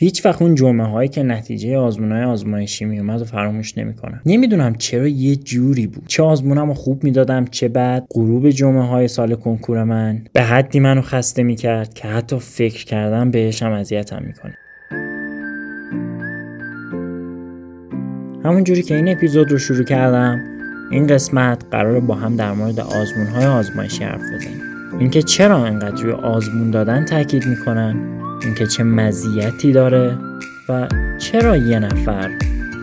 هیچ وقت اون جمعه هایی که نتیجه آزمون های آزمایشی می اومد و فراموش نمی‌کنم. نمی‌دونم چرا یه جوری بود. چه آزمونم خوب می‌دادم چه بعد غروب جمعه های سال کنکور من. به حدی منو خسته می‌کرد که حتی فکر کردم بهشم اذیتم می‌کنه. همون جوری که این اپیزود رو شروع کردم این قسمت قرار با هم در مورد آزمون های آزمایشی حرف بزنیم. اینکه چرا انقدر روی آزمون دادن تاکید می‌کنن؟ اینکه چه مزیتی داره و چرا یه نفر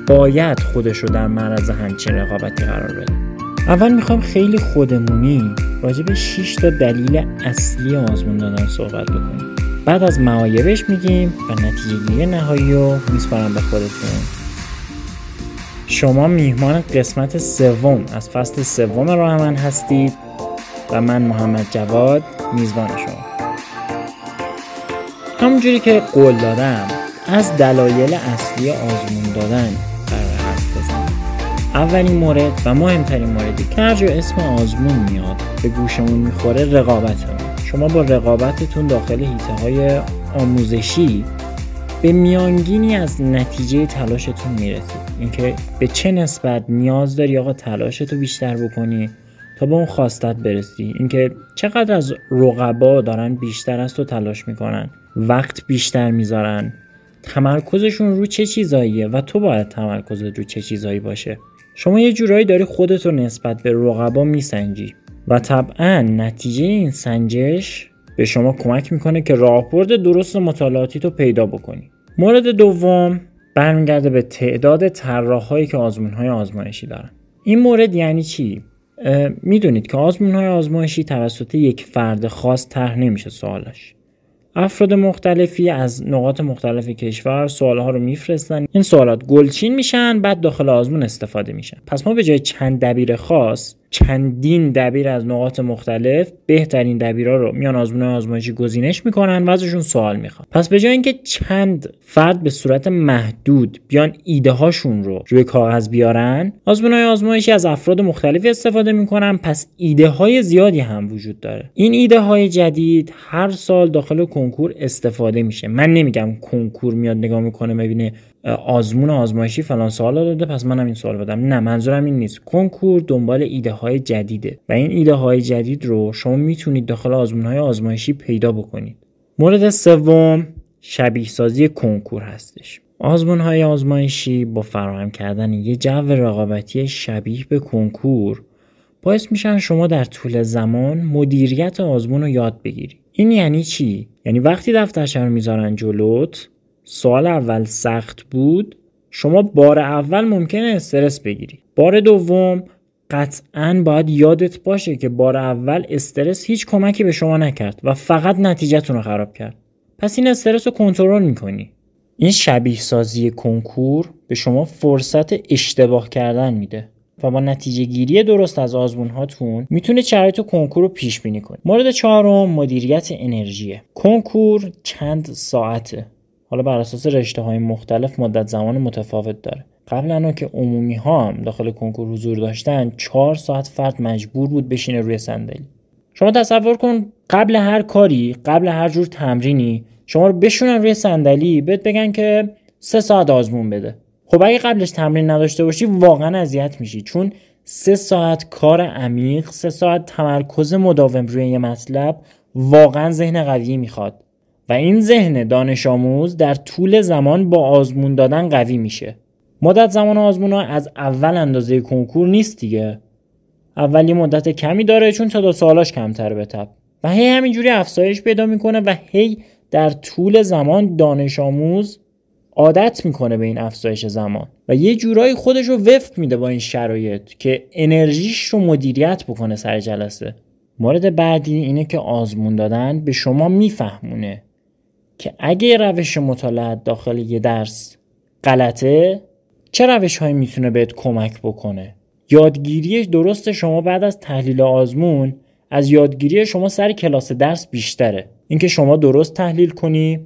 باید خودش رو در معرض همچین رقابتی قرار بده. اول می‌خوام خیلی خودمونی راجع به 6 تا دلیل اصلی آزمون دادن صحبت بکنیم. بعد از معایبش میگیم و نتیجه نهایی رو میسپارم به خودتون. شما میهمان قسمت سوم از فصل سوم راه من هستید و من محمد جواد میزبان شما. همونجوری که قول دادم از دلایل اصلی آزمون دادن قرار حرف بزنم اولین مورد و مهمترین موردی که هر اسم آزمون میاد به گوشمون می‌خوره رقابت شما با رقابتتون داخل هیته های آموزشی به میانگینی از نتیجه تلاشتون می‌رسید. اینکه به چه نسبت نیاز داری آقا تلاشتو بیشتر بکنی؟ تا به اون خواستت برسی. اینکه چقدر از رقبا دارن بیشتر از تو تلاش می‌کنن وقت بیشتر می‌ذارن. تمرکزشون رو چه چیزاییه و تو باید تمرکزت رو چه چیزایی باشه؟ شما یه جورایی داری خودت رو نسبت به رقبا میسنجی و طبعا نتیجه این سنجش به شما کمک می‌کنه که راهبرد درست مطالعاتی تو پیدا بکنی. مورد دوم برمیگرده به تعداد طراحهایی که آزمون های آزمایشی دارن. این مورد یعنی چی؟ می‌دونید که آزمون های آزمایشی توسط یک فرد خاص طرح نمیشه سوالش. افراد مختلفی از نقاط مختلف کشور سوالها رو میفرستن. این سوالات گلچین میشن بعد داخل آزمون استفاده میشن. پس ما به جای چند دبیر خاص چندین دبیر از نقاط مختلف بهترین دبیرها رو میان آزمون آزمایشی گزینش می‌کنن و ازشون سوال می‌خوان. پس به جای اینکه چند فرد به صورت محدود بیان ایده هاشون رو روی کاغذ بیارن آزمون آزمایشی از افراد مختلفی استفاده می‌کنن پس ایده های زیادی هم وجود داره. این ایده های جدید هر سال داخل کنکور استفاده میشه. من نمیگم کنکور میاد نگاه می‌کنه ببینه آزمون آزمایشی فلان سوال داده پس منم این سوال بدم. نه منظورم این نیست. کنکور دنبال ایده های جدیده و این ایده های جدید رو شما می‌تونید داخل آزمون های آزمایشی پیدا بکنید. مورد سوم شبیه سازی کنکور هستش. آزمون های آزمایشی با فراهم کردن یه جو رقابتی شبیه به کنکور باعث میشن شما در طول زمان مدیریت آزمون رو یاد بگیری این یعنی چی؟ یعنی وقتی دفترچه رو می‌ذارن جلوت سوال اول سخت بود شما بار اول ممکنه استرس بگیری. بار دوم قطعا باید یادت باشه که بار اول استرس هیچ کمکی به شما نکرد و فقط نتیجهتون رو خراب کرد. پس این استرس رو کنترل می‌کنی. این شبیه سازی کنکور به شما فرصت اشتباه کردن میده و با نتیجه گیری درست از آزمون هاتون می‌تونه شرایط کنکور رو پیش بینی کنید مورد چهارم مدیریت انرژیه کنکور چند ساعته؟ حالا بر اساس رشته های مختلف مدت زمان متفاوت داره. قبلا که عمومی ها هم داخل کنکور حضور داشتن چهار ساعت فرد مجبور بود بشینه روی صندلی. شما تصور کن قبل هر کاری قبل هر جور تمرینی شما رو بشونن روی صندلی بهت بگن که سه ساعت آزمون بده. خب اگه قبلش تمرین نداشته باشی واقعا اذیت میشی. چون سه ساعت کار عمیق سه ساعت تمرکز مداوم روی یه مطلب واقعا ذهن قوی می‌خواد. و این ذهن دانش آموز در طول زمان با آزمون دادن قوی میشه. مدت زمان آزمون ها از اول اندازه کنکور نیست دیگه. اول یه مدت کمی داره چون تعداد سوالاش کمتر به تب. و هی همینجوری افزایش پیدا می‌کنه و هی در طول زمان دانش آموز عادت می‌کنه به این افزایش زمان. و یه جورایی خودش رو وفق میده با این شرایط که انرژیش رو مدیریت بکنه سر جلسه. مورد بعدی اینه که آزمون دادن به شما میفهمونه که اگه روش مطالعات داخل یه درس غلطه چه روش هایی می‌تونه بهت کمک بکنه؟ یادگیری درست شما بعد از تحلیل آزمون از یادگیری شما سر کلاس درس بیشتره. اینکه شما درست تحلیل کنی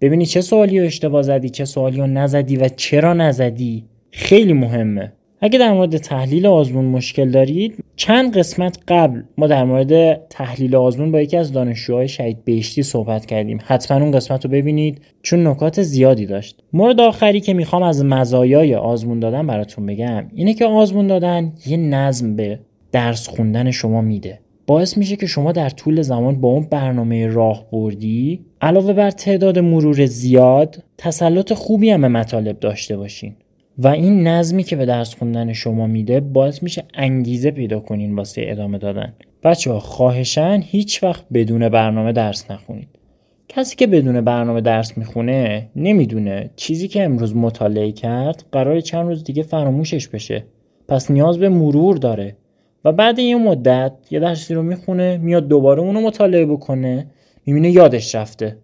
ببینی چه سوالی رو اشتباه زدی چه سوالی رو نزدی و چرا نزدی خیلی مهمه. اگه در مورد تحلیل آزمون مشکل دارید چند قسمت قبل ما در مورد تحلیل آزمون با یکی از دانشجوهای شهید بهشتی صحبت کردیم. حتما اون قسمت رو ببینید چون نکات زیادی داشت. مورد آخری که می‌خوام از مزایای آزمون دادن براتون بگم اینه که آزمون دادن یه نظم به درس خوندن شما میده. باعث میشه که شما در طول زمان با اون برنامه راه بردی علاوه بر تعداد مرور زیاد تسلط خوبی هم به مطالب داشته باشین. و این نظمی که به درس خوندن شما میده باعث میشه انگیزه پیدا کنین واسه ادامه دادن. بچه ها خواهشن هیچ وقت بدون برنامه درس نخونید. کسی که بدون برنامه درس می‌خونه نمی‌دونه چیزی که امروز مطالعه کرد قرار چند روز دیگه فراموشش بشه. پس نیاز به مرور داره و بعد یه مدت یه درسی رو می‌خونه میاد دوباره اونو مطالعه بکنه می‌بینه یادش رفته.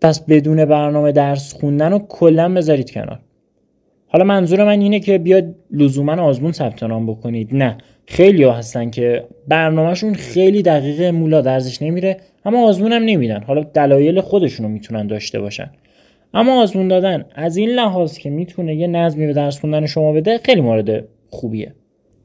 پس بدون برنامه درس خوندن رو کلا بذارید کنار. حالا منظور من اینه که بیاد لزوما آزمون ثبت نام بکنید. نه. خیلی ها هستن که برنامهشون خیلی دقیق مولا درزش نمیره اما آزمون هم نمیدن. حالا دلایل خودشونو می‌تونن داشته باشن. اما آزمون دادن از این لحاظ که می‌تونه یه نظمی به درس خوندن شما بده خیلی مورد خوبیه.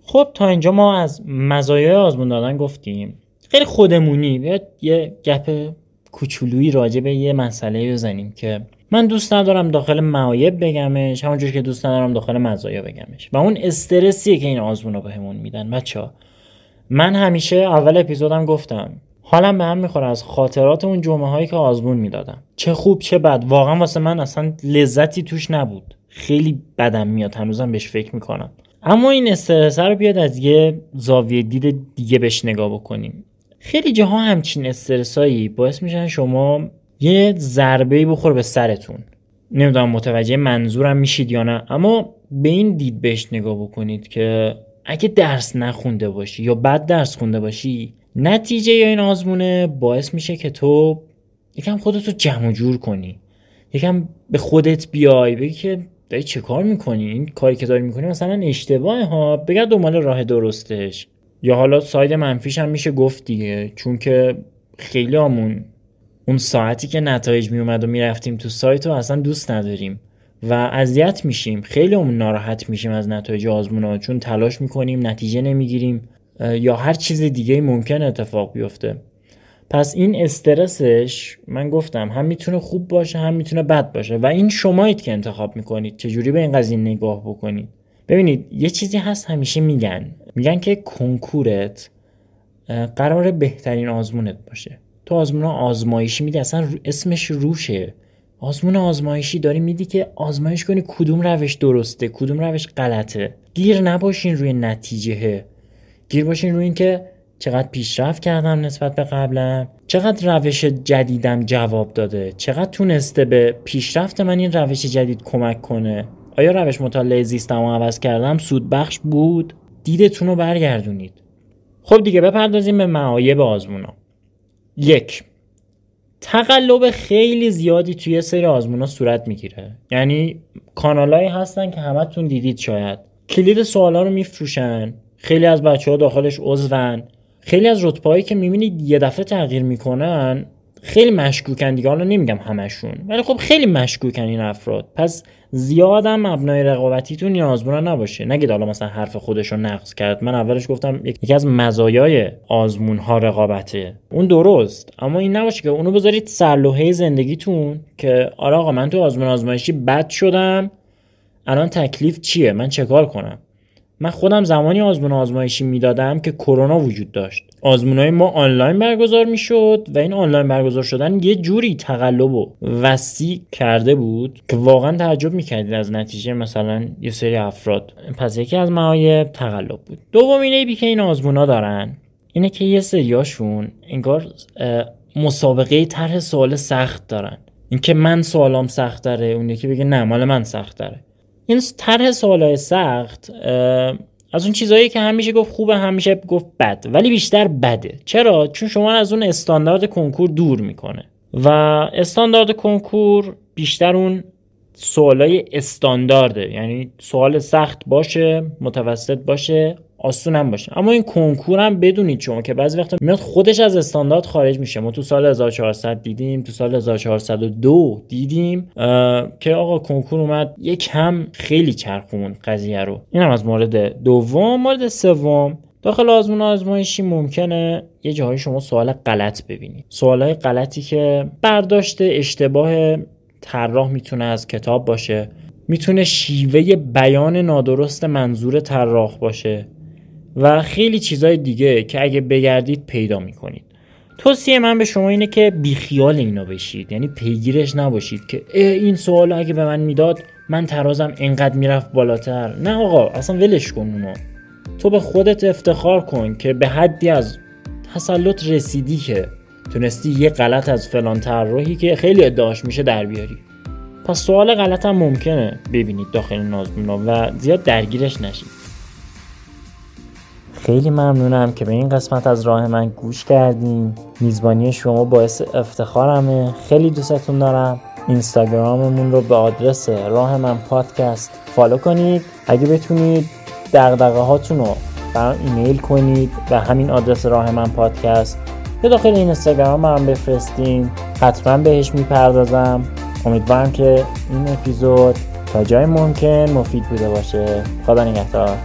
خب تا اینجا ما از مزایای آزمون دادن گفتیم. خیلی خودمونی. بیاد یه گپ کوچولویی راجع به یه مسئله بزنیم که من دوست ندارم داخل معایب بگمش همونجور که دوست ندارم داخل مزایا بگمش. و اون استرسیه که این آزمون رو بهمون میدن بچه من همیشه اول اپیزودم گفتم حالم به هم می‌خوره از خاطرات اون جمعه هایی که آزمون می‌دادم. چه خوب چه بد. واقعا واسه من اصلا لذتی توش نبود. خیلی بدم میاد هنوزم بهش فکر می‌کنم. اما این استرس رو بیاد از یه زاویه دید دیگه بهش نگاه بکنیم. خیلی جاها همچین استرسایی باعث میشن شما یه ضربه بخور به سرتون. نمی‌دونم متوجه منظورم میشید یا نه اما به این دید بهش نگاه بکنید که اگه درس نخونده باشی یا بد درس خونده باشی نتیجه یا این آزمونه باعث میشه که تو یکم خودتو جمع جور کنی. یکم به خودت بیای بگی که داری چه کار می‌کنی؟ این کاری که داری می‌کنی مثلا اشتباه ها؟ بگرد دنبال راه درستش. یا حالا ساید منفیش هم میشه گفت دیگه چون که خیلی آمون اون ساعتی که نتایج میومد و می‌رفتیم تو سایت رو اصلا دوست نداریم و اذیت میشیم. خیلی اون ناراحت میشیم از نتایج آزمون چون تلاش می‌کنیم نتیجه نمی‌گیریم یا هر چیز دیگه ممکن اتفاق بیفته. پس این استرسش من گفتم هم می‌تونه خوب باشه هم می‌تونه بد باشه. و این شمایید که انتخاب می‌کنید چجوری به این قضیه نگاه بکنید؟ ببینید یه چیزی هست همیشه میگن. میگن که کنکورت قرار بهترین آزمونت باشه. تو آزمون آزمایشی میدی اصلا اسمش روشه. آزمون آزمایشی داری میدی که آزمایش کنی کدوم روش درسته کدوم روش غلطه. گیر نباشین روی نتیجه. گیر باشین روی اینکه چقدر پیشرفت کردم نسبت به قبلم. چقدر روش جدیدم جواب داده. چقدر تونسته به پیشرفت من این روش جدید کمک کنه. آیا روش مطالعه زیستم و عوض کردم؟ سودبخش بود. دیدتون رو برگردونید. خب دیگه بپردازیم به معایب آزمونا. یک تقلب خیلی زیادی توی سری آزمونا صورت می‌گیره. یعنی کانالایی هستن که همتون دیدید شاید. کلید سوالا رو میفروشن خیلی از بچه ها داخلش عضون. خیلی از رتبه که می‌بینید یه دفعه تغییر می‌کنن خیلی مشکوکن دیگه. حالا نمیگم همشون ولی خب خیلی مشکوکن این افراد. پس زیادم مبنای رقابتیتون این آزمون نباشه. نگید حالا مثلا حرف خودش رو نقض کرد. من اولش گفتم یکی از مزایای آزمون ها رقابته. اون درست. اما این نباشه که اونو بذارید سرلوحه زندگیتون که آره آقا من تو آزمون آزمایشی بد شدم. الان تکلیف چیه؟ من چه کار کنم؟ من خودم زمانی آزمون آزمایشی می‌دادم که کرونا وجود داشت. آزمونهای ما آنلاین برگزار می‌شد و این آنلاین برگزار شدن یه جوری تقلب و وسیع کرده بود که واقعا تعجب می‌کردید از نتیجه مثلا یه سری افراد. پس یکی از معایب تقلب بود. دوم اینه که این آزمونا دارن اینه که یه سریاشون انگار مسابقه طرح سوال سخت دارن. اینکه من سوالام سخت داره اون یکی بگه نه مال من سخت داره. این طرح سوالای سخت از اون چیزهایی که همیشه گفت خوبه همیشه گفت بد. ولی بیشتر بده. چرا؟ چون شما از اون استاندارد کنکور دور می‌کنه. و استاندارد کنکور بیشتر اون سوالای استاندارده. یعنی سوال سخت باشه متوسط باشه. آسون هم باشه. اما این کنکور هم بدونید شما که بعضی وقتا میاد خودش از استاندارد خارج میشه. ما تو سال 1400 دیدیم تو سال 1402 دیدیم که آقا کنکور اومد. یک هم خیلی چرخون قضیه رو. این از مورد دوم. مورد سوم داخل آزمون آزمایشی ممکنه یه جاهای شما سوال غلط ببینید. سوالهای غلطی که برداشت اشتباه طراح می‌تونه از کتاب باشه. می‌تونه شیوه بیان نادرست منظور طراح باشه. و خیلی چیزای دیگه که اگه بگردید پیدا می‌کنید. توصیه من به شما اینه که بیخیال اینا بشید. یعنی پیگیرش نباشید که این سوال اگه به من می‌داد من ترازم انقدر می‌رفت بالاتر. نه آقا اصلا ولش کن اونو. تو به خودت افتخار کن که به حدی از تسلط رسیدی که تونستی یه غلط از فلان طراحی که خیلی ادعاش میشه در بیاری. پس سوال غلط هم ممکنه ببینید داخل نازمونا و زیاد درگیرش نشید. خیلی ممنونم که به این قسمت از راه من گوش کردیم میزبانی شما باعث افتخارمه. خیلی دوستتون دارم. اینستاگراممون رو به آدرس راه من پادکست فالو کنید. اگه بتونید دقدقه هاتون رو برام ایمیل کنید و همین آدرس راه من پادکست به داخل این اینستاگرام هم بفرستیم حتما بهش می‌پردازم. امیدوارم که این اپیزود تا جای ممکن مفید بوده باشه. خدا نگهدار.